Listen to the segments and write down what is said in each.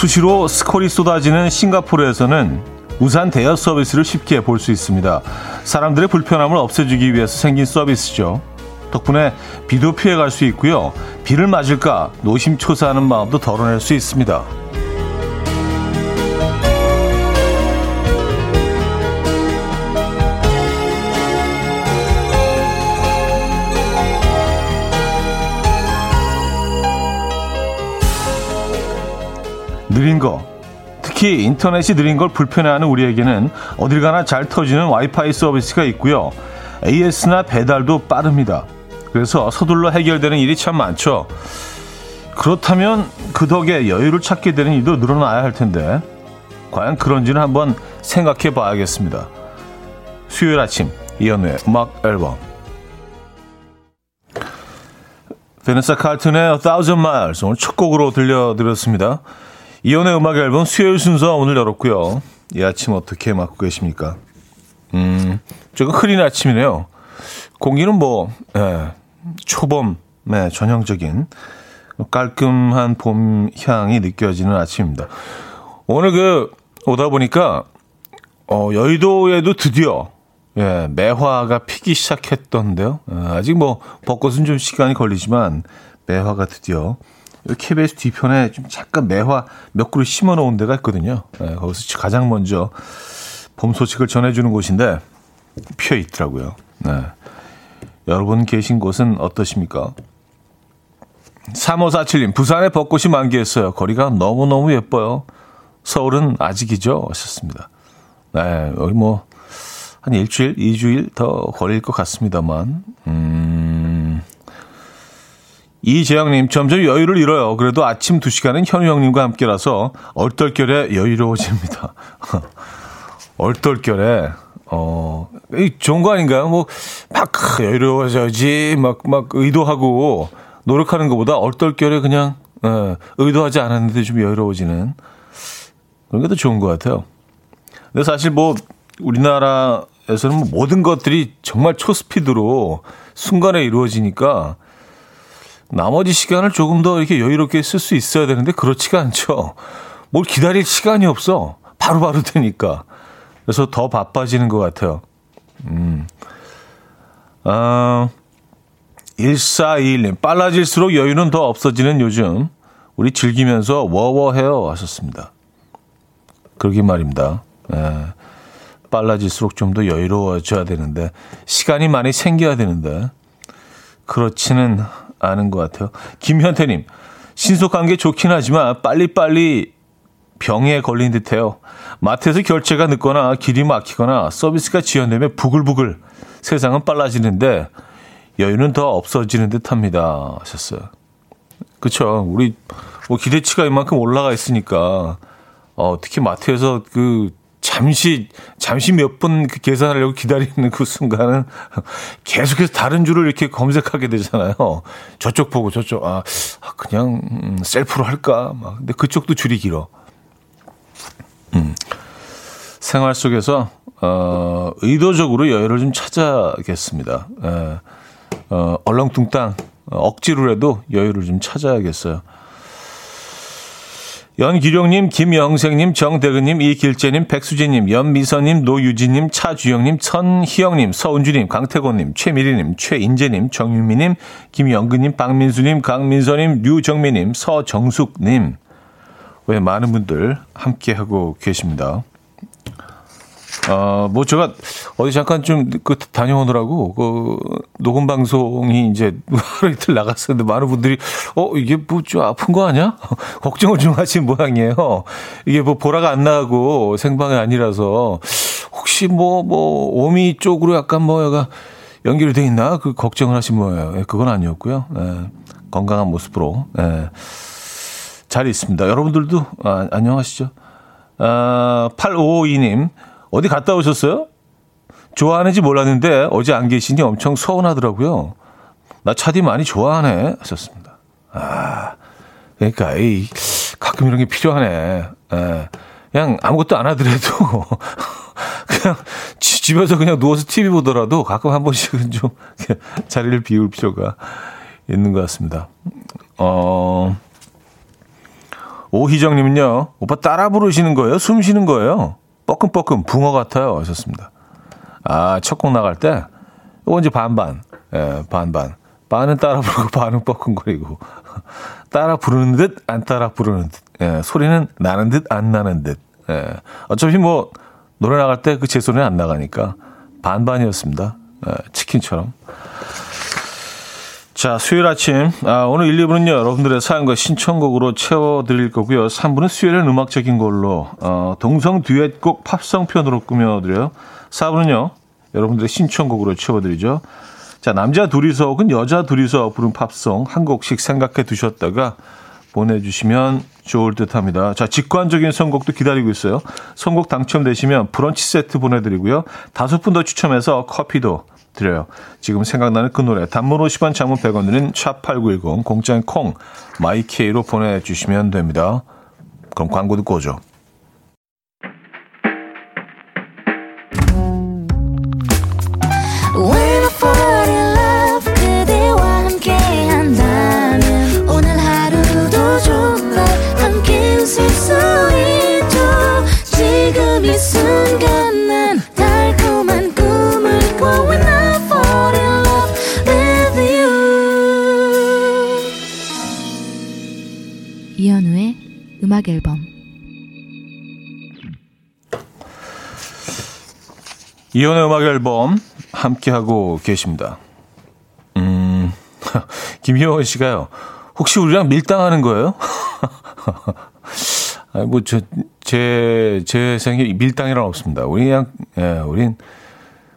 수시로 스콜이 쏟아지는 싱가포르에서는 우산 대여 서비스를 쉽게 볼 수 있습니다. 사람들의 불편함을 없애주기 위해서 생긴 서비스죠. 덕분에 비도 피해갈 수 있고요. 비를 맞을까 노심초사하는 마음도 덜어낼 수 있습니다. 느린 거. 특히 인터넷이 느린 걸 불편해하는 우리에게는 어딜 가나 잘 터지는 와이파이 서비스가 있고요. AS나 배달도 빠릅니다. 그래서 서둘러 해결되는 일이 참 많죠. 그렇다면 그 덕에 여유를 찾게 되는 일도 늘어나야 할 텐데 과연 그런지는 한번 생각해 봐야겠습니다. 수요일 아침 이연우의 음악 앨범 베네사 칼튼의 A Thousand Miles 오늘 첫 곡으로 들려드렸습니다. 이연의 음악 앨범 수요일 순서 오늘 열었고요. 이 아침 어떻게 맞고 계십니까? 음, 조금 흐린 아침이네요. 공기는 뭐, 예, 초봄, 네, 전형적인 깔끔한 봄 향이 느껴지는 아침입니다. 오늘 그, 오다 보니까, 어, 여의도에도 드디어, 예, 매화가 피기 시작했던데요. 예, 아직 뭐, 벚꽃은 좀 시간이 걸리지만, 매화가 드디어 KBS 뒤편에 좀 잠깐 매화 몇 그루 심어 놓은 데가 있거든요. 네, 거기서 가장 먼저 봄 소식을 전해주는 곳인데 피어 있더라고요. 네. 여러분 계신 곳은 어떠십니까? 3547님, 부산에 벚꽃이 만개했어요. 거리가 너무너무 예뻐요. 서울은 아직이죠? 하셨습니다. 네, 여기 뭐, 한 일주일, 이주일 더 걸릴 것 같습니다만, 음, 이재영님, 점점 여유를 잃어요. 그래도 아침 2시간은 현우 형님과 함께라서 얼떨결에 여유로워집니다. 얼떨결에, 어, 좋은 거 아닌가요? 뭐, 막 여유로워져야지, 막, 막 의도하고 노력하는 것보다 얼떨결에 그냥, 어, 의도하지 않았는데 좀 여유로워지는 그런 게 더 좋은 것 같아요. 근데 사실 뭐, 우리나라에서는 뭐 모든 것들이 정말 초스피드로 순간에 이루어지니까 나머지 시간을 조금 더 이렇게 여유롭게 쓸 수 있어야 되는데 그렇지가 않죠. 뭘 기다릴 시간이 없어. 바로바로 바로 되니까. 그래서 더 바빠지는 것 같아요. 음. 아, 1421님. 빨라질수록 여유는 더 없어지는 요즘. 우리 즐기면서 워워해요. 하셨습니다. 그러게 말입니다. 예. 빨라질수록 좀 더 여유로워져야 되는데, 시간이 많이 생겨야 되는데, 그렇지는 아는 것 같아요. 김현태님, 신속한 게 좋긴 하지만 빨리빨리 병에 걸린 듯해요. 마트에서 결제가 늦거나 길이 막히거나 서비스가 지연되면 부글부글 세상은 빨라지는데 여유는 더 없어지는 듯합니다. 하셨어요. 그렇죠. 우리 뭐 기대치가 이만큼 올라가 있으니까 어, 특히 마트에서 그 잠시 잠시 몇분그 계산하려고 기다리는 그 순간은 계속해서 다른 줄을 이렇게 검색하게 되잖아요. 저쪽 보고 저쪽 아, 아 그냥 음, 셀프로 할까? 막 근데 그쪽도 줄이 길어. 음. 생활 속에서 어, 의도적으로 여유를 좀 찾아야겠습니다. 에, 어, 얼렁뚱땅 억지로라도 여유를 좀 찾아야겠어요. 연기룡님, 김영생님, 정대근님, 이길재님, 백수진님, 연미선님, 노유진님, 차주영님, 천희영님, 서은주님, 강태곤님, 최미리님, 최인재님, 정유미님, 김영근님, 박민수님, 강민서님, 류정미님, 서정숙님. 왜 많은 분들 함께하고 계십니다. 어, 뭐 제가 어디 잠깐 좀 그 다녀오느라고 그 녹음 방송이 이제 하루 이틀 나갔었는데 많은 분들이 어 이게 뭐 좀 아픈 거 아니야? 걱정을 좀 하신 모양이에요. 이게 뭐 보라가 안 나고 생방이 아니라서 혹시 뭐뭐 뭐 오미 쪽으로 약간 뭐 약간 연결이 돼 있나 그 걱정을 하신 모양이에요. 예, 그건 아니었고요. 예, 건강한 모습으로 예, 잘 있습니다. 여러분들도 아, 안녕하시죠? 아, 8552님 어디 갔다 오셨어요? 좋아하는지 몰랐는데 어제 안 계시니 엄청 서운하더라고요. 나 차디 많이 좋아하네 하셨습니다. 아, 그러니까 이 가끔 이런 게 필요하네. 에, 예. 그냥 아무것도 안 하더라도 그냥 집에서 그냥 누워서 TV 보더라도 가끔 한 번씩은 좀 자리를 비울 필요가 있는 것 같습니다. 어, 오희정님은요, 오빠 따라 부르시는 거예요? 숨 쉬는 거예요? 뻐끔뻐끔 붕어 같아요. 하셨습니다. 아, 첫 곡 나갈 때, 이거 이제 반반, 예, 반반. 반은 따라 부르고 반은 뻐끔거리고. 따라 부르는 듯, 안 따라 부르는 듯. 예, 소리는 나는 듯, 안 나는 듯. 예. 어차피 뭐, 노래 나갈 때 그 제 소리는 안 나가니까 반반이었습니다. 예, 치킨처럼. 자, 수요일 아침. 아, 오늘 1, 2부는요, 여러분들의 사연과 신청곡으로 채워드릴 거고요. 3부는 수요일은 음악적인 걸로, 어, 동성 듀엣곡 팝성 편으로 꾸며드려요. 4부는요, 여러분들의 신청곡으로 채워드리죠. 자, 남자 둘이서 혹은 여자 둘이서 부른 팝송 한 곡씩 생각해 두셨다가 보내주시면 좋을 듯 합니다. 자, 직관적인 선곡도 기다리고 있어요. 선곡 당첨되시면 브런치 세트 보내드리고요. 다섯 분 더 추첨해서 커피도 드려요. 지금 생각나는 그 노래 단문 50원 장문 100원 드는 샵8910 공짜인 콩 마이케이로 보내주시면 됩니다. 그럼 광고 듣고 오죠. 이연의 음악 앨범 함께하고 계십니다. 음, 김희원 씨가요. 혹시 우리랑 밀당하는 거예요? 아니, 뭐, 저, 제, 제 생각에 밀당이란 없습니다. 우리 그냥, 예, 우린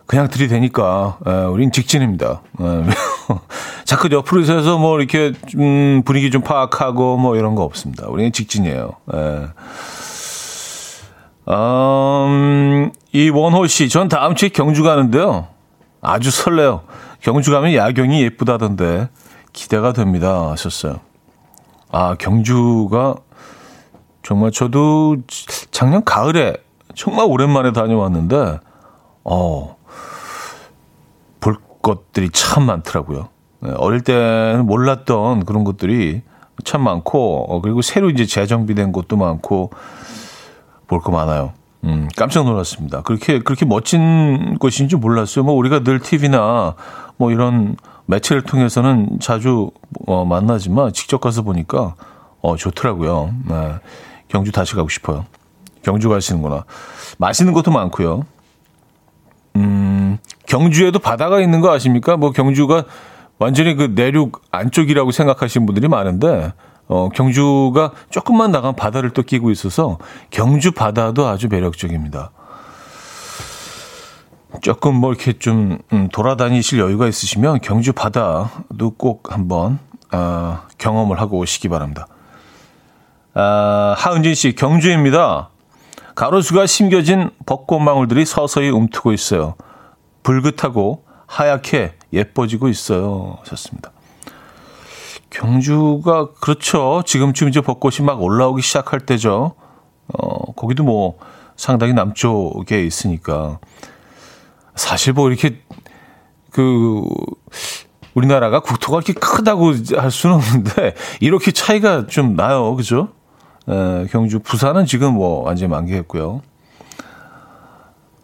그냥 들이대니까, 예, 우린 직진입니다. 예, 자꾸 옆으로 서서 뭐 이렇게 좀 분위기 좀 파악하고 뭐 이런 거 없습니다. 우리는 직진이에요. 예. 음, 이 원호 씨, 전 다음 주에 경주 가는데요. 아주 설레요. 경주 가면 야경이 예쁘다던데 기대가 됩니다. 하셨어요. 아, 경주가 정말 저도 작년 가을에 정말 오랜만에 다녀왔는데, 어, 볼 것들이 참 많더라고요. 네, 어릴 때는 몰랐던 그런 것들이 참 많고 어, 그리고 새로 이제 재정비된 곳도 많고 볼 거 많아요. 음, 깜짝 놀랐습니다. 그렇게 그렇게 멋진 곳인 줄 몰랐어요. 뭐 우리가 늘 TV나 뭐 이런 매체를 통해서는 자주 어, 만나지만 직접 가서 보니까 어 좋더라고요. 네. 경주 다시 가고 싶어요. 경주 가시는구나. 맛있는 것도 많고요. 음, 경주에도 바다가 있는 거 아십니까? 뭐 경주가 완전히 그 내륙 안쪽이라고 생각하시는 분들이 많은데 어, 경주가 조금만 나간 바다를 또 끼고 있어서 경주 바다도 아주 매력적입니다. 조금 뭐 이렇게 좀 음, 돌아다니실 여유가 있으시면 경주 바다도 꼭 한번 어, 경험을 하고 오시기 바랍니다. 아, 하은진 씨 경주입니다. 가로수가 심겨진 벚꽃망울들이 서서히 움트고 있어요. 불긋하고 하얗게 예뻐지고 있어요. 하셨습니다. 경주가 그렇죠. 지금쯤 이제 벚꽃이 막 올라오기 시작할 때죠. 어, 거기도 뭐 상당히 남쪽에 있으니까 사실 뭐 이렇게 그 우리나라가 국토가 이렇게 크다고 할 수는 없는데 이렇게 차이가 좀 나요. 그죠? 에, 경주 부산은 지금 뭐 완전히 만개했고요.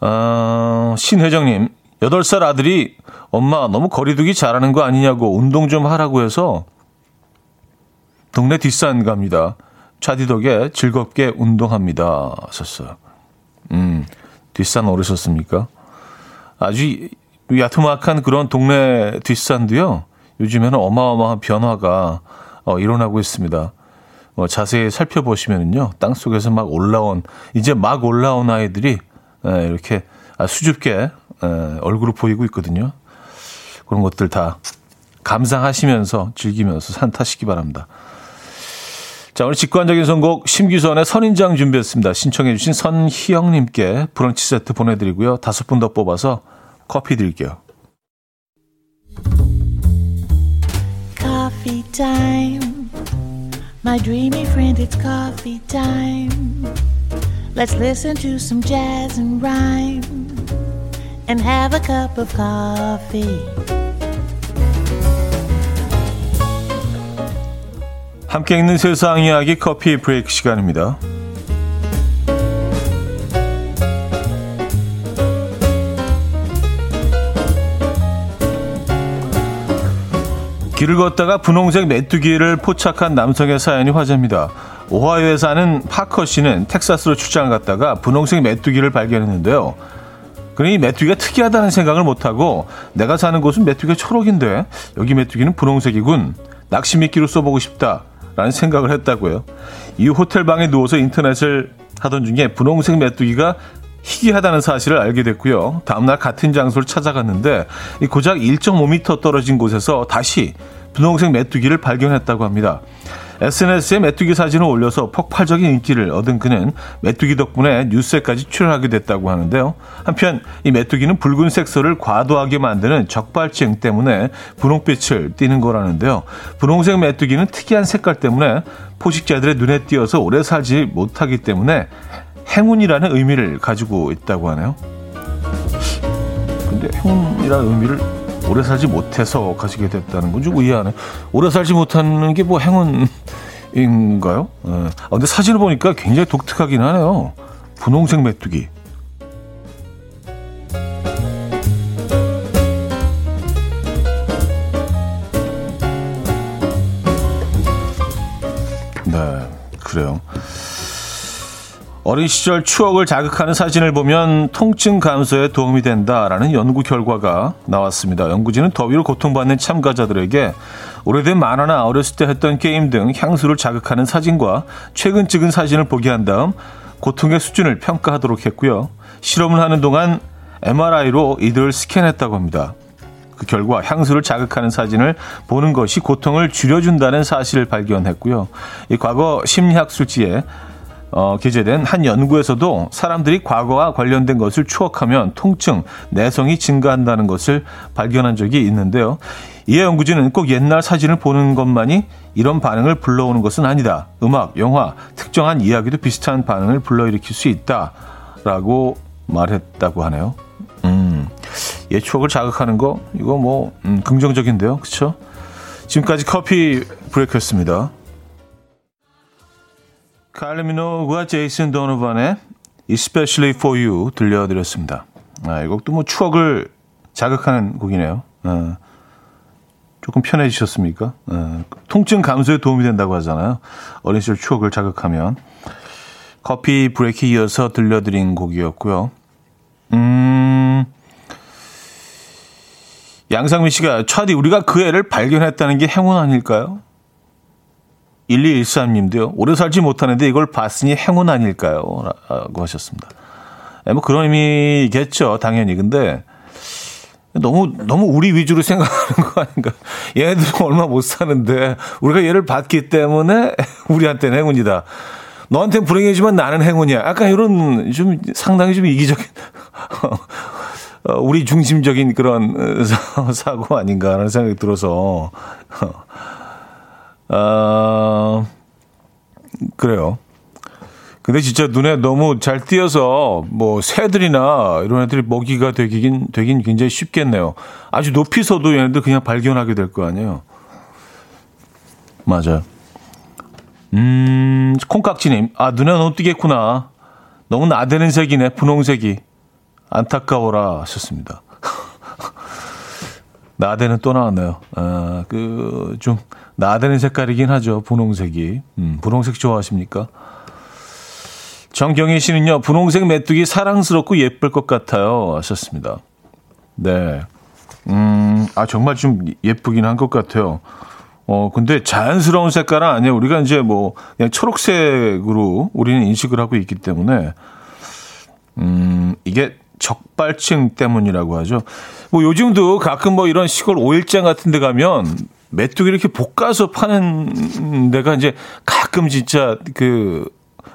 어, 신회장님, 8살 아들이 엄마 너무 거리두기 잘하는 거 아니냐고 운동 좀 하라고 해서 동네 뒷산 갑니다. 차디 덕에 즐겁게 운동합니다. 하셨어요. 음, 뒷산 오르셨습니까? 아주 야트막한 그런 동네 뒷산도요. 요즘에는 어마어마한 변화가 어, 일어나고 있습니다. 어, 자세히 살펴보시면은요, 땅 속에서 막 올라온 이제 막 올라온 아이들이 에, 이렇게 수줍게 에, 얼굴을 보이고 있거든요. 그런 것들 다 감상하시면서 즐기면서 산 타시기 바랍니다. 자, 오늘 직관적인 선곡 심규선의 선인장 준비했습니다. 신청해 주신 선희영 님께 브런치 세트 보내 드리고요. 다섯 분 더 뽑아서 커피 드릴게요. Coffee time. My dreamy friend, it's coffee time. Let's listen to some jazz and rhyme and have a cup of coffee. 함께 있는 세상 이야기 커피 브레이크 시간입니다. 길을 걷다가 분홍색 메뚜기를 포착한 남성의 사연이 화제입니다. 오하이오에 사는 파커 씨는 텍사스로 출장을 갔다가 분홍색 메뚜기를 발견했는데요. 그러니 메뚜기가 특이하다는 생각을 못하고 내가 사는 곳은 메뚜기가 초록인데 여기 메뚜기는 분홍색이군. 낚시 미끼로 써보고 싶다 라는 생각을 했다고요. 이 호텔 방에 누워서 인터넷을 하던 중에 분홍색 메뚜기가 희귀하다는 사실을 알게 됐고요. 다음날 같은 장소를 찾아갔는데 고작 1.5m 떨어진 곳에서 다시 분홍색 메뚜기를 발견했다고 합니다. SNS에 메뚜기 사진을 올려서 폭발적인 인기를 얻은 그는 메뚜기 덕분에 뉴스에까지 출연하게 됐다고 하는데요. 한편 이 메뚜기는 붉은 색 소를 과도하게 만드는 적발증 때문에 분홍빛을 띠는 거라는데요. 분홍색 메뚜기는 특이한 색깔 때문에 포식자들의 눈에 띄어서 오래 살지 못하기 때문에 행운이라는 의미를 가지고 있다고 하네요. 근데 행운이라는 의미를 오래 살지 못해서 가지게 됐다는 건 좀 의아하네. 오래 살지 못하는 게 뭐 행운인가요? 네. 아, 근데 사진을 보니까 굉장히 독특하긴 하네요. 분홍색 메뚜기. 어린 시절 추억을 자극하는 사진을 보면 통증 감소에 도움이 된다라는 연구 결과가 나왔습니다. 연구진은 더위로 고통받는 참가자들에게 오래된 만화나 어렸을 때 했던 게임 등 향수를 자극하는 사진과 최근 찍은 사진을 보게 한 다음 고통의 수준을 평가하도록 했고요. 실험을 하는 동안 MRI로 이들을 스캔했다고 합니다. 그 결과 향수를 자극하는 사진을 보는 것이 고통을 줄여준다는 사실을 발견했고요. 이 과거 심리학술지에 어, 게재된 한 연구에서도 사람들이 과거와 관련된 것을 추억하면 통증, 내성이 증가한다는 것을 발견한 적이 있는데요. 이에 연구진은 꼭 옛날 사진을 보는 것만이 이런 반응을 불러오는 것은 아니다. 음악, 영화, 특정한 이야기도 비슷한 반응을 불러일으킬 수 있다 라고 말했다고 하네요. 음, 예 추억을 자극하는 거 이거 뭐 음, 긍정적인데요, 그렇죠? 지금까지 커피 브레이크였습니다. 칼리미노과 제이슨 도노반의 Especially for You 들려드렸습니다. 아, 이 곡도 뭐 추억을 자극하는 곡이네요. 아, 조금 편해지셨습니까? 아, 통증 감소에 도움이 된다고 하잖아요. 어린 시절 추억을 자극하면. 커피 브레이크 이어서 들려드린 곡이었고요. 음, 양상민 씨가 차디 우리가 그 애를 발견했다는 게 행운 아닐까요? 1213님도요. 오래 살지 못하는데 이걸 봤으니 행운 아닐까요? 라고 하셨습니다. 네, 뭐 그런 의미겠죠. 당연히. 근데 너무 너무 우리 위주로 생각하는 거 아닌가? 얘네들은 얼마 못 사는데 우리가 얘를 봤기 때문에 우리한테는 행운이다. 너한테는 불행이지만 나는 행운이야. 약간 이런 좀 상당히 좀 이기적인 어, 우리 중심적인 그런 사고 아닌가라는 생각이 들어서 아, 그래요. 근데 진짜 눈에 너무 잘 띄어서 뭐 새들이나 이런 애들이 먹이가 되긴 되긴 굉장히 쉽겠네요. 아주 높이서도 얘네들 그냥 발견하게 될 거 아니에요. 맞아요. 음, 콩깍지님. 아, 눈에 너무 띄겠구나. 너무 나대는 색이네, 분홍색이. 안타까워라 하셨습니다. 나대는 또 나왔네요. 아, 그, 좀, 나대는 색깔이긴 하죠. 분홍색이. 음, 분홍색 좋아하십니까? 정경희 씨는요, 분홍색 메뚜기 사랑스럽고 예쁠 것 같아요. 하셨습니다. 네. 음, 아, 정말 좀 예쁘긴 한 것 같아요. 어, 근데 자연스러운 색깔은 아니에요. 우리가 이제 뭐, 그냥 초록색으로 우리는 인식을 하고 있기 때문에, 음, 이게 적발층 때문이라고 하죠. 뭐 요즘도 가끔 뭐 이런 시골 오일장 같은 데 가면 메뚜기 이렇게 볶아서 파는 데가 이제 가끔 진짜 그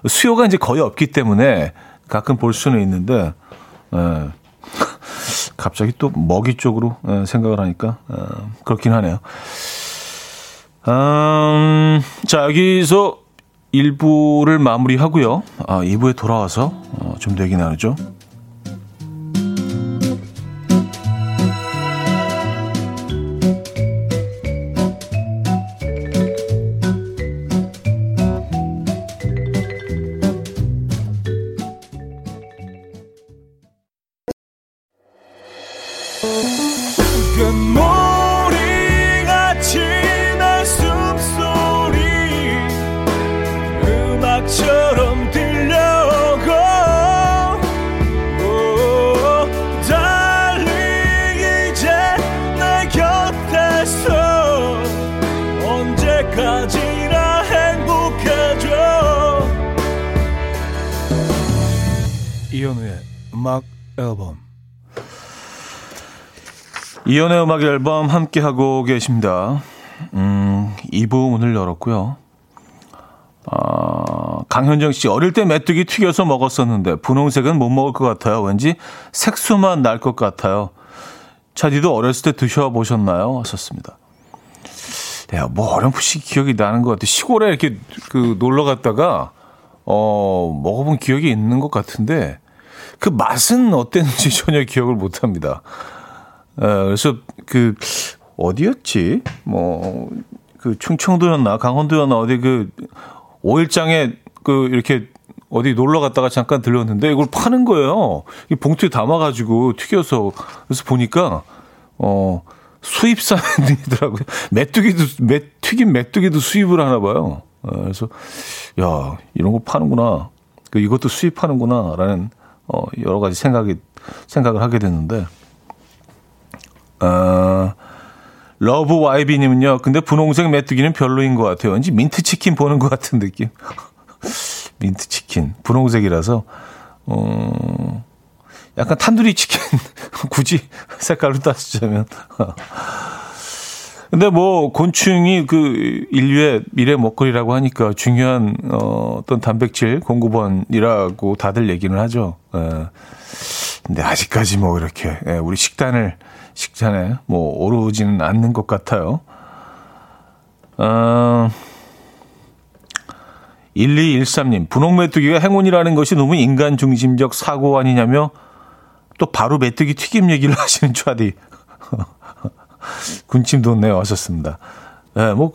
수요가 이제 거의 없기 때문에 가끔 볼 수는 있는데 예. 갑자기 또 먹이 쪽으로 예, 생각을 하니까 어, 그렇긴 하네요. 음, 자 여기서 1부를 마무리하고요. 아, 2부에 돌아와서 어, 좀 얘기 나누죠. 음악 앨범 이연의 음악 앨범 함께 하고 계십니다. 음, 2부 문을 열었고요. 아, 강현정 씨 어릴 때 메뚜기 튀겨서 먹었었는데 분홍색은 못 먹을 것 같아요. 왠지 색소만 날 것 같아요. 차디도 어렸을 때 드셔보셨나요? 하셨습니다. 네, 뭐 어렴풋이 기억이 나는 것 같아요. 시골에 이렇게 그 놀러 갔다가 어 먹어본 기억이 있는 것 같은데 그 맛은 어땠는지 전혀 기억을 못 합니다. 에, 그래서 그 어디였지? 뭐 그 충청도였나 강원도였나 어디 그 오일장에 그 이렇게 어디 놀러 갔다가 잠깐 들렸는데 이걸 파는 거예요. 이 봉투에 담아가지고 튀겨서 그래서 보니까 어 수입산이더라고요. 메뚜기도 메 튀긴 메뚜기도 수입을 하나 봐요. 어, 그래서 야 이런 거 파는구나. 그 이것도 수입하는구나라는 어, 여러 가지 생각이, 생각을 하게 됐는데, 어, 러브 YB님은요, 근데 분홍색 메뚜기는 별로인 것 같아요. 왠지 민트치킨 보는 것 같은 느낌. 민트치킨. 분홍색이라서, 어, 약간 탄두리 치킨. 굳이 색깔로 따지자면. 근데 뭐 곤충이 그 인류의 미래 먹거리라고 하니까 중요한 어, 어떤 단백질 공급원이라고 다들 얘기는 하죠. 예. 근데 아직까지 뭐 이렇게 예, 우리 식단을 식단에 뭐 오르지는 않는 것 같아요. 어, 1213님, 분홍 메뚜기가 행운이라는 것이 너무 인간 중심적 사고 아니냐며 또 바로 메뚜기 튀김 얘기를 하시는 좌디. 군침 돋네요. 하셨습니다. 예, 뭐,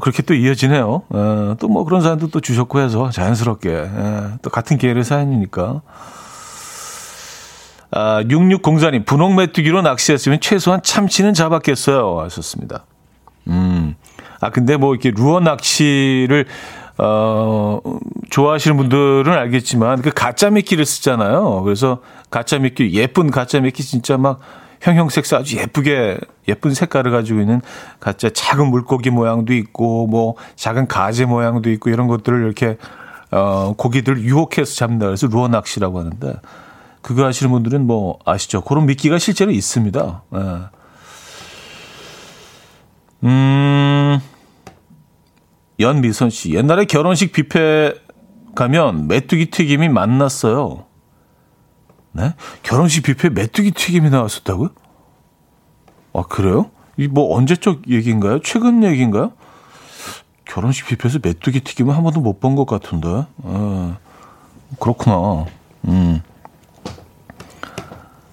그렇게 또 이어지네요. 예, 또뭐 그런 사연도 또 주셨고 해서 자연스럽게. 예, 또 같은 계열의 사연이니까. 아, 6604님, 분홍 메뚜기로 낚시했으면 최소한 참치는 잡았겠어요. 하셨습니다. 음. 아, 근데 뭐 이렇게 루어 낚시를, 어, 좋아하시는 분들은 알겠지만 그 가짜 미끼를 쓰잖아요. 그래서 가짜 미끼, 예쁜 가짜 미끼 진짜 막 형형색색 아주 예쁘게 예쁜 색깔을 가지고 있는 가짜 작은 물고기 모양도 있고 뭐 작은 가재 모양도 있고 이런 것들을 이렇게 어 고기들 유혹해서 잡는다 그래서 루어 낚시라고 하는데 그거 아시는 분들은 뭐 아시죠? 그런 미끼가 실제로 있습니다. 예. 음. 연미선 씨 옛날에 결혼식 뷔페 가면 메뚜기 튀김이 만났어요. 네? 결혼식 뷔페 메뚜기 튀김이 나왔었다고요? 아, 그래요? 이 뭐 언제적 얘기인가요? 최근 얘기인가요? 결혼식 뷔페에서 메뚜기 튀김은 한 번도 못 본 것 같은데. 아, 그렇구나. 음.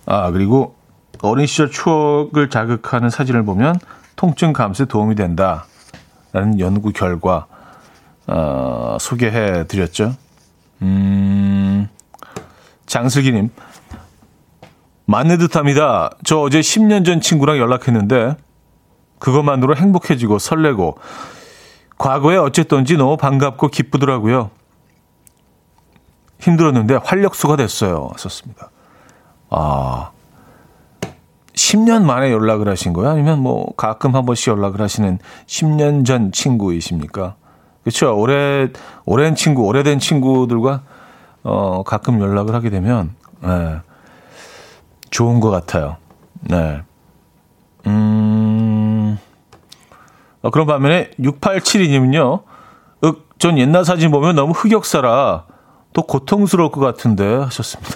아, 그리고 어린 시절 추억을 자극하는 사진을 보면 통증 감소에 도움이 된다. 라는 연구 결과, 어, 소개해 드렸죠. 음, 장슬기님, 맞는 듯 합니다. 저 어제 10년 전 친구랑 연락했는데, 그것만으로 행복해지고 설레고, 과거에 어쨌든지 너무 반갑고 기쁘더라고요. 힘들었는데 활력소가 됐어요. 썼습니다. 아, 10년 만에 연락을 하신 거예요? 아니면 뭐 가끔 한 번씩 연락을 하시는 10년 전 친구이십니까? 그렇죠. 오래 오랜 친구, 오래된 친구들과 어 가끔 연락을 하게 되면 네, 좋은 것 같아요. 네. 음. 어, 그런 반면에 6872님은요. 윽, 전 옛날 사진 보면 너무 흑역사라 또 고통스러울 것 같은데 하셨습니다.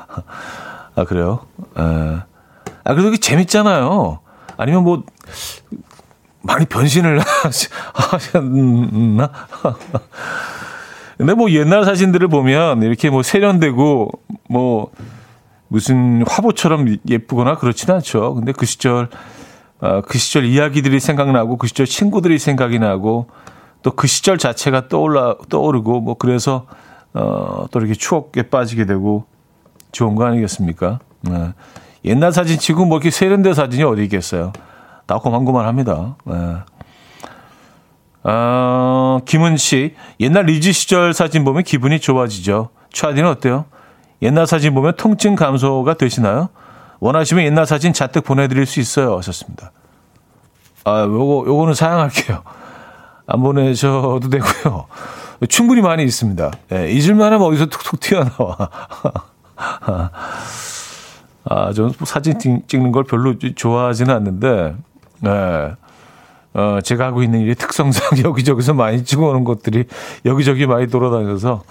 아 그래요? 에. 아 그래도 이게 재밌잖아요. 아니면 뭐 많이 변신을 하셨나? 근데 뭐 옛날 사진들을 보면 이렇게 뭐 세련되고 뭐 무슨 화보처럼 예쁘거나 그렇지는 않죠. 근데 그 시절 어, 그 시절 이야기들이 생각나고 그 시절 친구들이 생각이 나고 또 그 시절 자체가 떠올라 떠오르고 뭐 그래서 어, 또 이렇게 추억에 빠지게 되고 좋은 거 아니겠습니까? 네. 옛날 사진 치고 뭐 이렇게 세련된 사진이 어디 있겠어요? 나고만고만 합니다. 네. 어, 김은 씨, 옛날 리즈 시절 사진 보면 기분이 좋아지죠. 차디는 어때요? 옛날 사진 보면 통증 감소가 되시나요? 원하시면 옛날 사진 잔뜩 보내드릴 수 있어요. 하셨습니다. 아, 요거, 요거는 사양할게요. 안 보내셔도 되고요. 충분히 많이 있습니다. 예, 잊을만 하면 어디서 툭툭 튀어나와. 아, 저 사진 찍는 걸 별로 좋아하지는 않는데, 예. 어, 제가 하고 있는 일이 특성상 여기저기서 많이 찍어오는 것들이 여기저기 많이 돌아다녀서,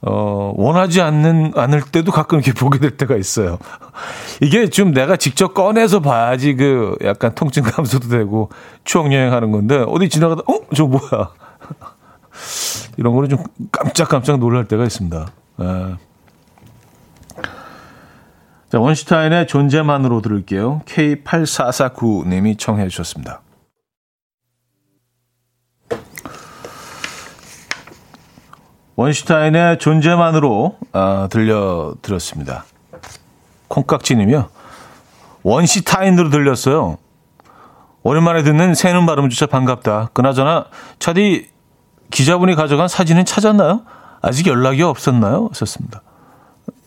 어, 원하지 않는, 않을 때도 가끔 이렇게 보게 될 때가 있어요. 이게 좀 내가 직접 꺼내서 봐야지 그 약간 통증 감소도 되고 추억여행 하는 건데, 어디 지나가다, 어? 저 뭐야? 이런 거는 좀 깜짝깜짝 놀랄 때가 있습니다. 예. 자, 원슈타인의 존재만으로 들을게요. K8449님이 청해 주셨습니다. 원슈타인의 존재만으로 아, 들려드렸습니다. 콩깍지님이요. 원시타인으로 들렸어요. 오랜만에 듣는 새는 발음조차 반갑다. 그나저나 차디 기자분이 가져간 사진은 찾았나요? 아직 연락이 없었나요? 썼습니다.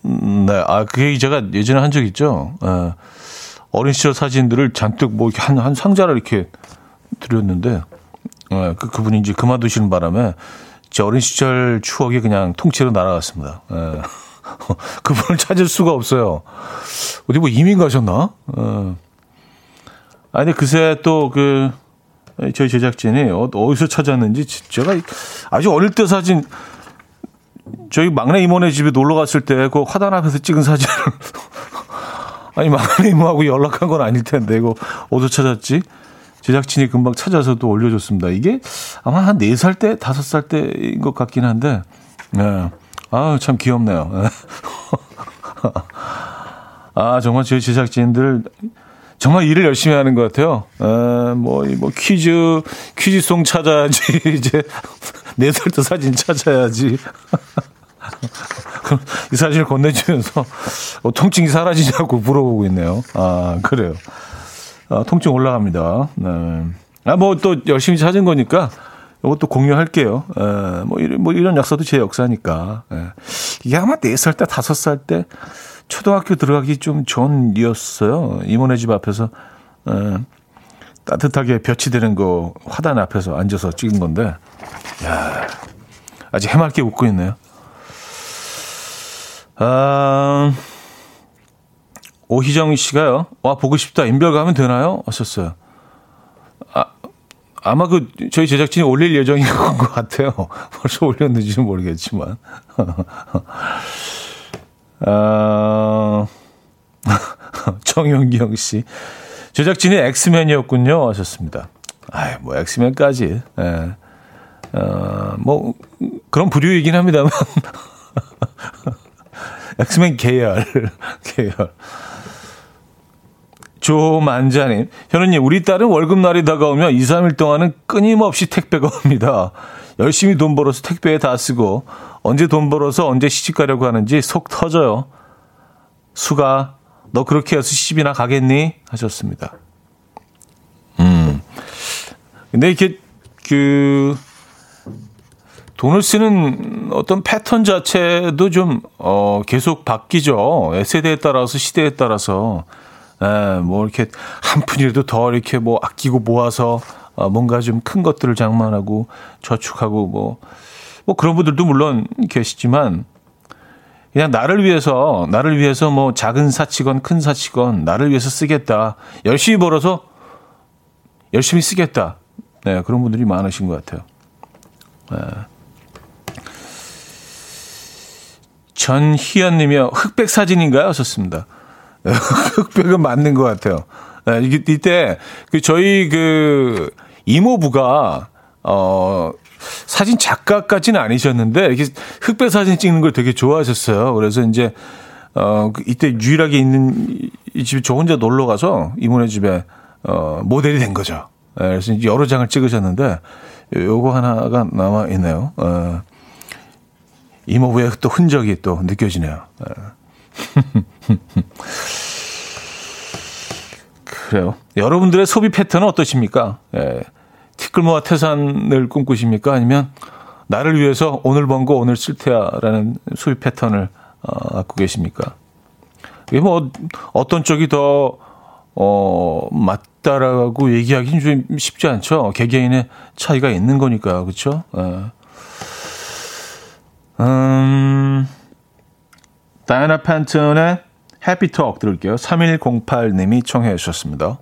음, 네, 아, 그 얘기 제가 예전에 한 적 있죠. 예. 어린 시절 사진들을 잔뜩 뭐 한, 한 상자를 이렇게 드렸는데, 예, 그, 그분이 이제 그만두시는 바람에 제 어린 시절 추억이 그냥 통째로 날아갔습니다. 예. 그분을 찾을 수가 없어요. 어디 뭐 이민 가셨나? 예. 아니, 그새 또 그, 저희 제작진이 어, 어디서 찾았는지 제가 아주 어릴 때 사진 저희 막내 이모네 집에 놀러 갔을 때 그 화단 앞에서 찍은 사진을 아니 막내 이모하고 연락한 건 아닐 텐데 이거 어디서 찾았지? 제작진이 금방 찾아서 또 올려줬습니다. 이게 아마 한 4살 때, 5살 때인 것 같긴 한데, 네. 아, 참 귀엽네요. 아, 정말 저희 제작진들 정말 일을 열심히 하는 것 같아요. 에, 뭐, 뭐, 퀴즈, 퀴즈송 찾아야지. 이제, 네 살 때 사진 찾아야지. 그럼 이 사진을 건네주면서 어, 통증이 사라지냐고 물어보고 있네요. 아, 그래요. 아, 통증 올라갑니다. 네. 아, 뭐 또 열심히 찾은 거니까 이것도 공유할게요. 에, 뭐, 이런, 뭐 이런 역사도 제 역사니까. 에. 이게 아마 4살 때, 5살 때 초등학교 들어가기 좀 전이었어요. 이모네 집 앞에서 에, 따뜻하게 볕이 되는 거 화단 앞에서 앉아서 찍은 건데, 야 아직 해맑게 웃고 있네요. 아, 오희정 씨가요. 와 보고 싶다. 인별 가면 되나요? 하셨어요. 아, 아마 그 저희 제작진이 올릴 예정인 것 같아요. 벌써 올렸는지는 모르겠지만. 아, 정용경 씨. 제작진이 엑스맨이었군요. 하셨습니다. 아이, 뭐, 엑스맨까지. 예. 어, 뭐, 그런 부류이긴 합니다만. 엑스맨 계열. 계열. 조만자님, 현우님, 우리 딸은 월급날이 다가오면 2, 3일 동안은 끊임없이 택배가 옵니다. 열심히 돈 벌어서 택배에 다 쓰고, 언제 돈 벌어서 언제 시집 가려고 하는지 속 터져요. 수가, 너 그렇게 해서 시집이나 가겠니? 하셨습니다. 음. 근데 이렇게, 그, 돈을 쓰는 어떤 패턴 자체도 좀, 어, 계속 바뀌죠. 세대에 따라서, 시대에 따라서. 에, 뭐, 이렇게 한 푼이라도 더 이렇게 뭐 아끼고 모아서, 어, 뭔가 좀 큰 것들을 장만하고, 저축하고, 뭐, 뭐 그런 분들도 물론 계시지만, 그냥 나를 위해서, 나를 위해서 뭐 작은 사치건 큰 사치건 나를 위해서 쓰겠다. 열심히 벌어서 열심히 쓰겠다. 네, 그런 분들이 많으신 것 같아요. 네. 전희연 님이 흑백 사진인가요? 썼습니다. 흑백은 맞는 것 같아요. 네, 이때 그 저희 그 이모부가 어 사진 작가까지는 아니셨는데 이렇게 흑백 사진 찍는 걸 되게 좋아하셨어요. 그래서 이제 어그 이때 유일하게 있는 이 집에 저 혼자 놀러 가서 이모네 집에 어 모델이 된 거죠. 네, 그래서 여러 장을 찍으셨는데 요거 하나가 남아 있네요. 어 이모부의 또 흔적이 또 느껴지네요. 네. 그래요. 여러분들의 소비 패턴은 어떠십니까? 예. 티끌모아 태산을 꿈꾸십니까? 아니면 나를 위해서 오늘 번 거 오늘 쓸 테야라는 소비 패턴을 어, 갖고 계십니까? 이게 뭐 어떤 쪽이 더 어, 맞다라고 얘기하기는 좀 쉽지 않죠. 개개인의 차이가 있는 거니까 그렇죠. 예. 음, 다이나 팬턴의 해피톡 들을게요. 3108님이 청해 주셨습니다.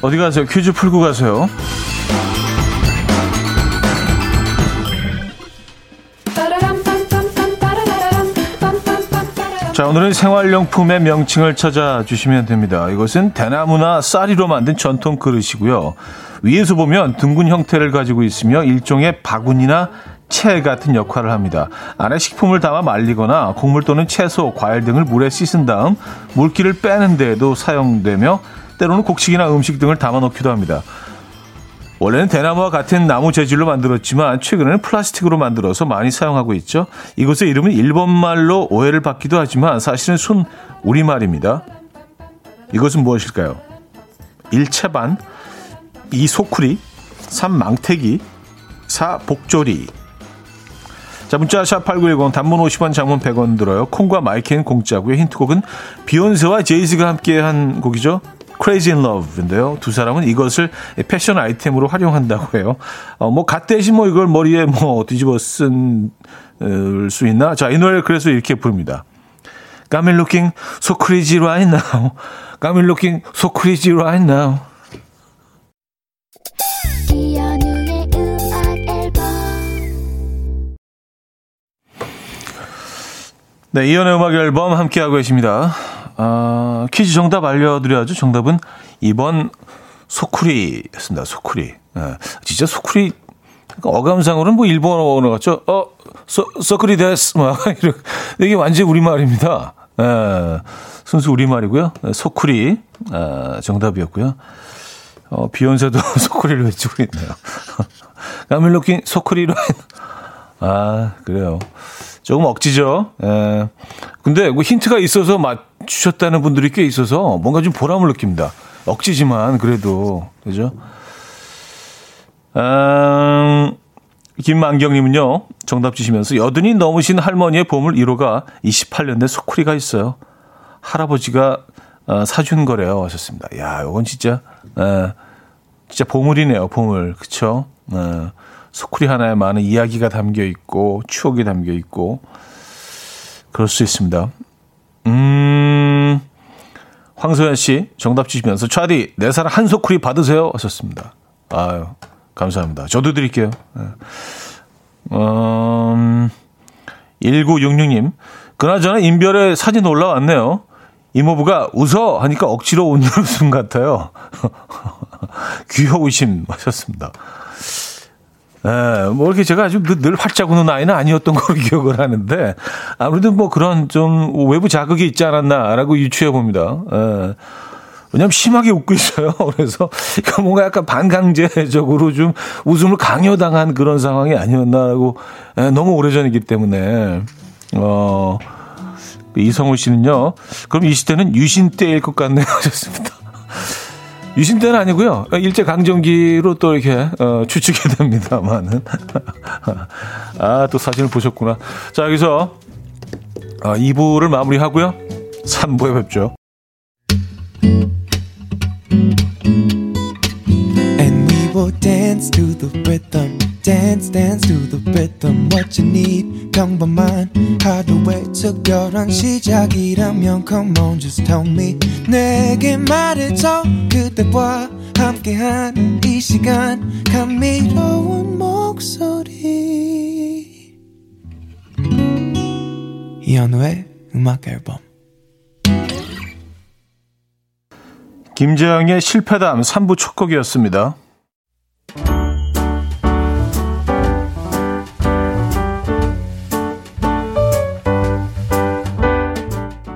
어디 가세요? 퀴즈 풀고 가세요. 자, 오늘은 생활용품의 명칭을 찾아주시면 됩니다. 이것은 대나무나 쌀이로 만든 전통 그릇이고요. 위에서 보면 둥근 형태를 가지고 있으며 일종의 바구니나 채 같은 역할을 합니다. 안에 식품을 담아 말리거나 곡물 또는 채소, 과일 등을 물에 씻은 다음 물기를 빼는 데에도 사용되며 때로는 곡식이나 음식 등을 담아 놓기도 합니다. 원래는 대나무와 같은 나무 재질로 만들었지만 최근에는 플라스틱으로 만들어서 많이 사용하고 있죠. 이것의 이름은 일본말로 오해를 받기도 하지만 사실은 순 우리말입니다. 이것은 무엇일까요? 1채반, 2 소쿠리, 3 망태기, 4 복조리. 자, 문자 샵8910 단문 50원 장문 100원 들어요. 콩과 마이크는 공짜고요. 힌트곡은 비욘세와 제이즈가 함께 한 곡이죠. Crazy in Love인데요. 두 사람은 이것을 패션 아이템으로 활용한다고 해요. 어, 뭐, 갓 대신 뭐 이걸 머리에 뭐 뒤집어 쓴, 어, 수 있나? 자, 이 노래를 그래서 이렇게 부릅니다. Got me looking so crazy right now. Got me looking so crazy right now. 네, 이연의 음악 앨범 함께하고 계십니다. 어, 퀴즈 정답 알려드려야죠. 정답은 2번 소쿠리였습니다. 소쿠리. 예, 진짜 소쿠리 그러니까 어감상으로는 뭐 일본어 같죠. 어, 소, 소쿠리 데스. 막 이렇게. 이게 완전 우리말입니다. 예, 순수 우리말이고요. 소쿠리 어, 정답이었고요. 어, 비욘세도 소쿠리를 외치고 있네요. 까밀로킨 소쿠리로 아, 그래요. 조금 억지죠. 예. 근데 뭐 힌트가 있어서 맞추셨다는 분들이 꽤 있어서 뭔가 좀 보람을 느낍니다. 억지지만 그래도 그죠? 음, 김만경님은요 정답 주시면서 여든이 넘으신 할머니의 보물 1호가 28년 된 소쿠리가 있어요. 할아버지가 어, 사준 거래요. 하셨습니다. 야, 이건 진짜 에, 진짜 보물이네요. 보물, 그쵸? 에. 소쿠리 하나에 많은 이야기가 담겨 있고 추억이 담겨 있고 그럴 수 있습니다. 음, 황소연 씨 정답 주시면서 차디 내 사랑 한 소쿠리 받으세요 하셨습니다. 아유 감사합니다. 저도 드릴게요. 네. 음, 1966님 그나저나 인별에 사진 올라왔네요. 이모부가 웃어 하니까 억지로 웃는 웃음 같아요. 귀여우심 하셨습니다. 예, 뭐 이렇게 제가 아주 늘 활짝 웃는 아이는 아니었던 걸로 기억을 하는데 아무래도 뭐 그런 좀 외부 자극이 있지 않았나라고 유추해 봅니다. 예. 왜냐면 심하게 웃고 있어요. 그래서 뭔가 약간 반강제적으로 좀 웃음을 강요당한 그런 상황이 아니었나라고 예, 너무 오래전이기 때문에 어 이성우 씨는요. 그럼 이 시대는 유신 때일 것 같네요 하셨습니다. 유신 때는 아니고요. 일제 강점기로 또 이렇게 어, 추측이 됩니다만은 아 또 사진을 보셨구나. 자 여기서 어, 2부를 마무리하고요. 3부에 뵙죠. Will dance to the rhythm. dance dance to the rhythm what you need 평범한 하루의 특별한 시작이라면 come on just tell me 내게 말해줘 그대와 함께한 이 시간 감미로운 목소리 이현우의 음악 앨범 김재영의 실패담 3부 첫 곡이었습니다.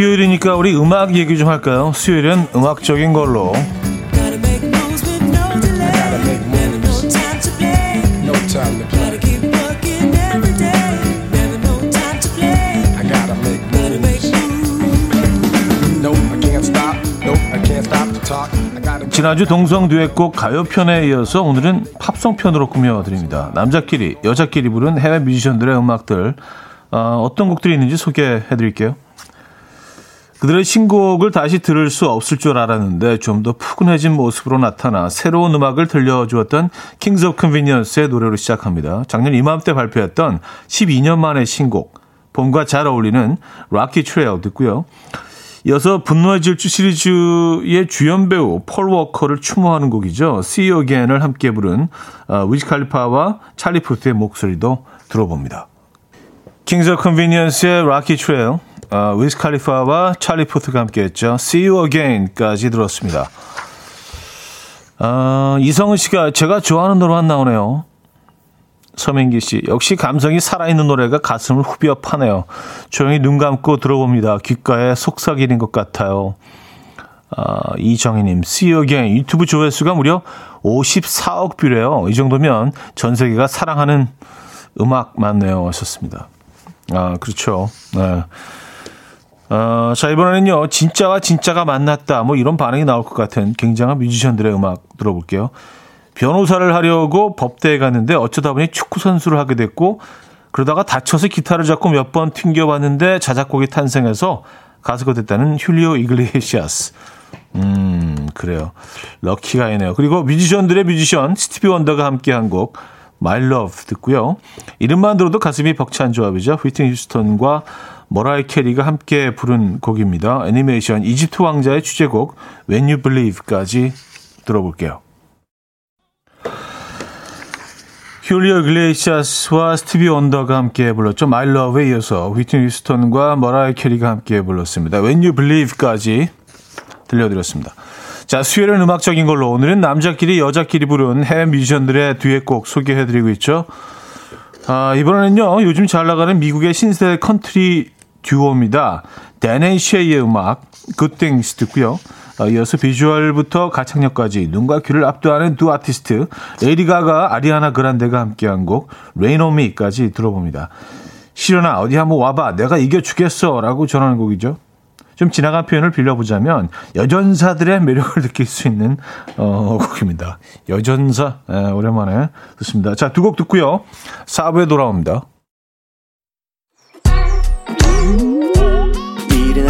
수요일이니까 우리 음악 얘기 좀 할까요? 수요일은 음악적인 걸로. 지난주 동성 듀엣곡 가요편에 이어서 오늘은 팝송 편으로 꾸며드립니다. 남자끼리, 여자끼리 부른 해외 뮤지션들의 음악들 어, 어떤 곡들이 있는지 소개해드릴게요. 그들의 신곡을 다시 들을 수 없을 줄 알았는데 좀 더 푸근해진 모습으로 나타나 새로운 음악을 들려주었던 Kings of Convenience의 노래로 시작합니다. 작년 이맘때 발표했던 12년 만의 신곡 봄과 잘 어울리는 Rocky Trail 듣고요. 이어서 분노의 질주 시리즈의 주연 배우 폴 워커를 추모하는 곡이죠. See You Again을 함께 부른 어, 위즈 칼리파와 찰리 푸스의 목소리도 들어봅니다. Kings of Convenience의 Rocky Trail, 어, 위즈 칼리파와 찰리 푸스가 함께했죠. See You Again까지 들었습니다. 어, 이성은 씨가 제가 좋아하는 노래만 나오네요. 서민기 씨, 역시 감성이 살아있는 노래가 가슴을 후벼 파네요. 조용히 눈 감고 들어봅니다. 귓가에 속삭이는 것 같아요. 아, 이정희님, See You Again 유튜브 조회수가 무려 54억 뷰래요. 이 정도면 전 세계가 사랑하는 음악 맞네요. 하셨습니다. 아, 그렇죠. 네. 어, 자, 이번에는요, 진짜와 진짜가 만났다. 뭐 이런 반응이 나올 것 같은 굉장한 뮤지션들의 음악 들어볼게요. 변호사를 하려고 법대에 갔는데 어쩌다 보니 축구 선수를 하게 됐고 그러다가 다쳐서 기타를 잡고 몇 번 튕겨봤는데 자작곡이 탄생해서 가수가 됐다는 훌리오 이글레시아스. 음, 그래요. lucky guy네요. 그리고 뮤지션들의 뮤지션 스티비 원더가 함께 한 곡 My Love 듣고요. 이름만 들어도 가슴이 벅찬 조합이죠. 휘트니 휴스턴과 머라이 캐리가 함께 부른 곡입니다. 애니메이션 이집트 왕자의 주제곡 When You Believe까지 들어볼게요. 훌리오 이글레시아스와 스티비 원더가 함께 불렀죠. My Love에 이어서 휘트니 휴스턴과 머라이 캐리가 함께 불렀습니다. When You Believe까지 들려드렸습니다. 자, 수요일은 음악적인 걸로 오늘은 남자끼리 여자끼리 부른 해외 뮤지션들의 듀엣곡 소개해드리고 있죠. 아, 이번에는요, 요즘 잘 나가는 미국의 신세대 컨트리 듀오입니다. 댄 앤 쉐이의 음악, Good Things 듣고요. 어, 이어서 비주얼부터 가창력까지 눈과 귀를 압도하는 두 아티스트 레이디 가가 아리아나 그란데가 함께한 곡 Rain on Me까지 들어봅니다. 시련아 어디 한번 와봐 내가 이겨주겠어 라고 전하는 곡이죠. 좀 지나간 표현을 빌려보자면 여전사들의 매력을 느낄 수 있는 어, 곡입니다. 여전사 에, 오랜만에 듣습니다. 자 두 곡 듣고요. 4부에 돌아옵니다.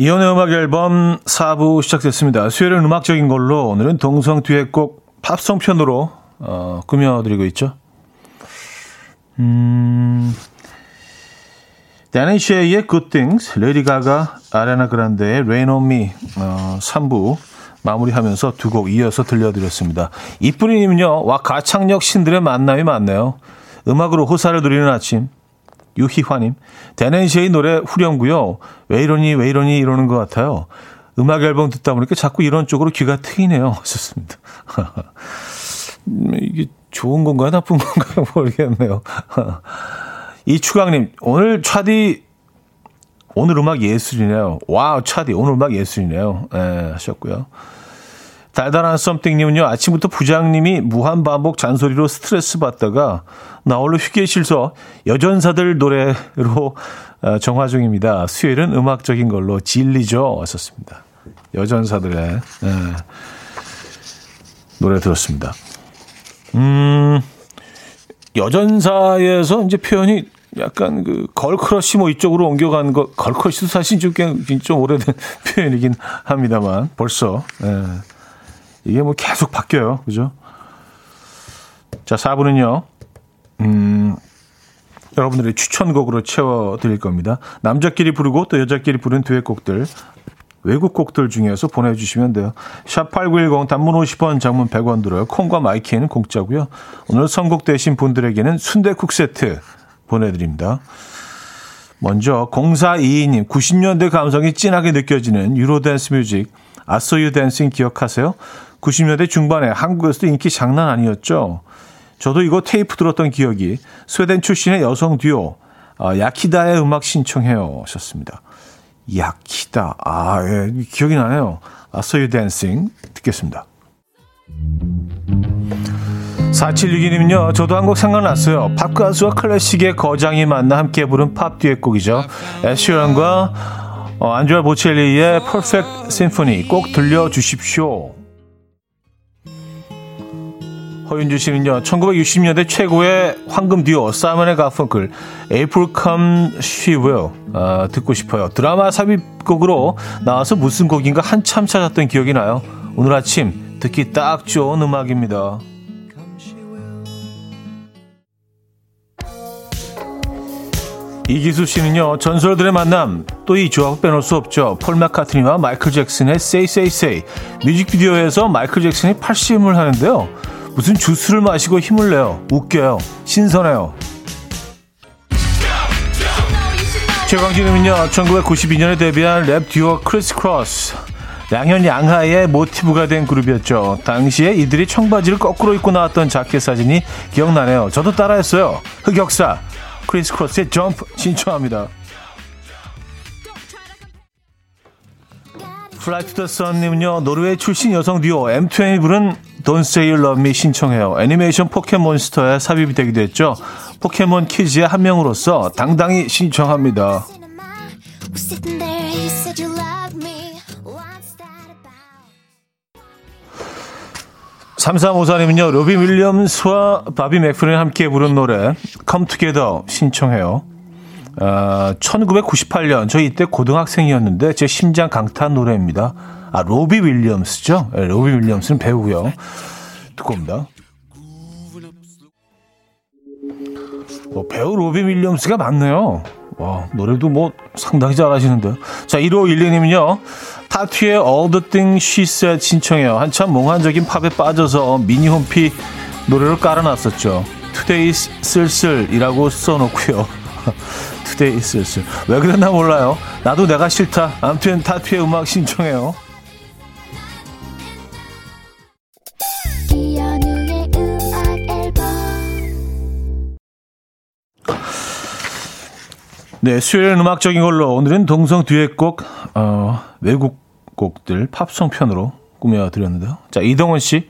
이현우의 음악 앨범 4부 시작됐습니다. 수요일은 음악적인 걸로 오늘은 동성 듀엣곡 팝송 편으로 어, 꾸며드리고 있죠. 음... 댄 앤 쉐이의 Good Things, 레이디 가가, 아리아나 그란데의 Rain on Me 어, 3부 마무리하면서 두 곡 이어서 들려드렸습니다. 이뿌리님은요, 와 가창력 신들의 만남이 많네요. 음악으로 호사를 누리는 아침. 유희화님, 데넨시의 노래 후렴구요. 왜 이러니 왜 이러니 이러는 것 같아요. 음악 앨범 듣다 보니까 자꾸 이런 쪽으로 귀가 트이네요. 하셨습니다. 이게 좋은 건가요? 나쁜 건가요? 모르겠네요. 이추강님, 오늘 차디, 오늘 음악 예술이네요. 와우, 차디, 오늘 음악 예술이네요. 예, 하셨고요. 달달한 something님은요, 아침부터 부장님이 무한반복 잔소리로 스트레스 받다가 나 홀로 휴게실서 여전사들 노래로 어, 정화 중입니다. 수요일은 음악적인 걸로 진리죠. 왔었습니다. 여전사들의 예, 노래 들었습니다. 음, 여전사에서 이제 표현이 약간 그 걸크러쉬 뭐 이쪽으로 옮겨간 거 걸크러쉬도 사실 좀, 좀 오래된 표현이긴 합니다만 벌써 예. 이게 뭐 계속 바뀌어요 그죠 자 4부는요 음 여러분들의 추천곡으로 채워드릴 겁니다 남자끼리 부르고 또 여자끼리 부른 듀엣곡들 외국 곡들 중에서 보내주시면 돼요. 샵8910 단문 50원 장문 100원 들어요. 콩과 My K는 공짜고요. 오늘 선곡되신 분들에게는 순대국 세트 보내드립니다. 먼저 0422님 90년대 감성이 진하게 느껴지는 유로댄스 뮤직 I Saw You Dancing 기억하세요? 90년대 중반에 한국에서도 인기 장난 아니었죠. 저도 이거 테이프 들었던 기억이 스웨덴 출신의 여성 듀오 아, 야키다의 음악 신청해요 하셨습니다. 야키다 아 예, 기억이 나네요. I Saw You Dancing 듣겠습니다. 4762님은요, 저도 한 곡 생각났어요. 팝 가수와 클래식의 거장이 만나 함께 부른 팝 듀엣곡이죠. 에시런과 어, 안드레아 보첼리의 Perfect Symphony 꼭 들려주십시오. 허윤주 씨는요, 1960년대 최고의 황금 듀오, 사이먼의 가펑클, April Come She Will, 어, 듣고 싶어요. 드라마 삽입곡으로 나와서 무슨 곡인가 한참 찾았던 기억이 나요. 오늘 아침 듣기 딱 좋은 음악입니다. 이기수 씨는요, 전설들의 만남, 또 이 조합 빼놓을 수 없죠. 폴 마카트니와 마이클 잭슨의 Say Say Say. 뮤직비디오에서 마이클 잭슨이 팔씨름을 하는데요. 무슨 주스를 마시고 힘을 내요. 웃겨요. 신선해요. 최광진님은요, 1992년에 데뷔한 랩 듀오 크리스 크로스. 양현 양하의 모티브가 된 그룹이었죠. 당시에 이들이 청바지를 거꾸로 입고 나왔던 자켓 사진이 기억나네요. 저도 따라했어요. 흑역사. 크리스 크로스의 점프 신청합니다. Fly to the Sun님은요 노르웨이 출신 여성 듀오 M2M이 부른 Don't Say You Love Me 신청해요. 애니메이션 포켓몬스터에 삽입이 되기도 했죠. 포켓몬 키즈의 한 명으로서 당당히 신청합니다. 3354님은요, 로비 윌리엄스와 바비 맥프린이 함께 부른 노래, Come Together 신청해요. 어, 1998년, 저 이때 고등학생이었는데, 제 심장 강타한 노래입니다. 아, 로비 윌리엄스죠? 네, 로비 윌리엄스는 배우고요. 듣고 옵니다. 어, 배우 로비 윌리엄스가 많네요. 와, 노래도 뭐 상당히 잘하시는데요. 자, 1512님은요. 타투의 All the Things She Said 신청해요. 한참 몽환적인 팝에 빠져서 미니홈피 노래를 깔아놨었죠. Today 쓸쓸이라고 써놓고요. Today 쓸쓸. 왜 그랬나 몰라요. 나도 내가 싫다. 아무튼 타투의 음악 신청해요. 네, 수요일 음악적인 걸로 오늘은 동성 듀엣곡 어, 외국 곡들 팝송 편으로 꾸며드렸는데요. 자, 이동원 씨.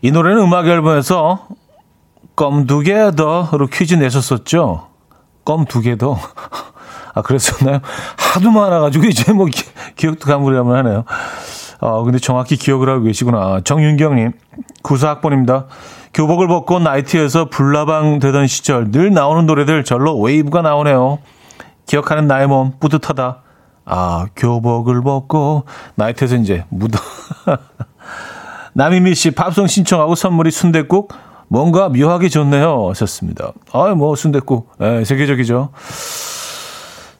이 노래는 음악 앨범에서 껌두개 더로 퀴즈 내셨었죠? 껌 두 개 더. 아, 그랬었나요? 하도 많아가지고 이제 뭐 기, 억도 가물가물 하네요. 어, 근데 정확히 기억을 하고 계시구나. 정윤경님, 구사학번입니다. 교복을 벗고 나이트에서 불나방 되던 시절 늘 나오는 노래들 절로 웨이브가 나오네요. 기억하는 나의 몸 뿌듯하다. 아, 교복을 벗고 나이트에서 이제 묻어. 남희미 씨 팝송 신청하고 선물이 순대국 뭔가 묘하게 좋네요. 하셨습니다. 아, 뭐 순대국. 예, 세계적이죠.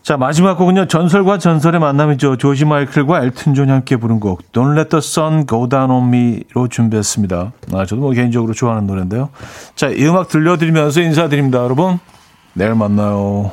자, 마지막 곡은요. 전설과 전설의 만남이죠. 조지 마이클과 엘튼 존이 함께 부른 곡 Don't Let the Sun Go Down on Me로 준비했습니다. 아, 저도 뭐 개인적으로 좋아하는 노래인데요. 자, 이 음악 들려드리면서 인사드립니다. 여러분. 내일 만나요.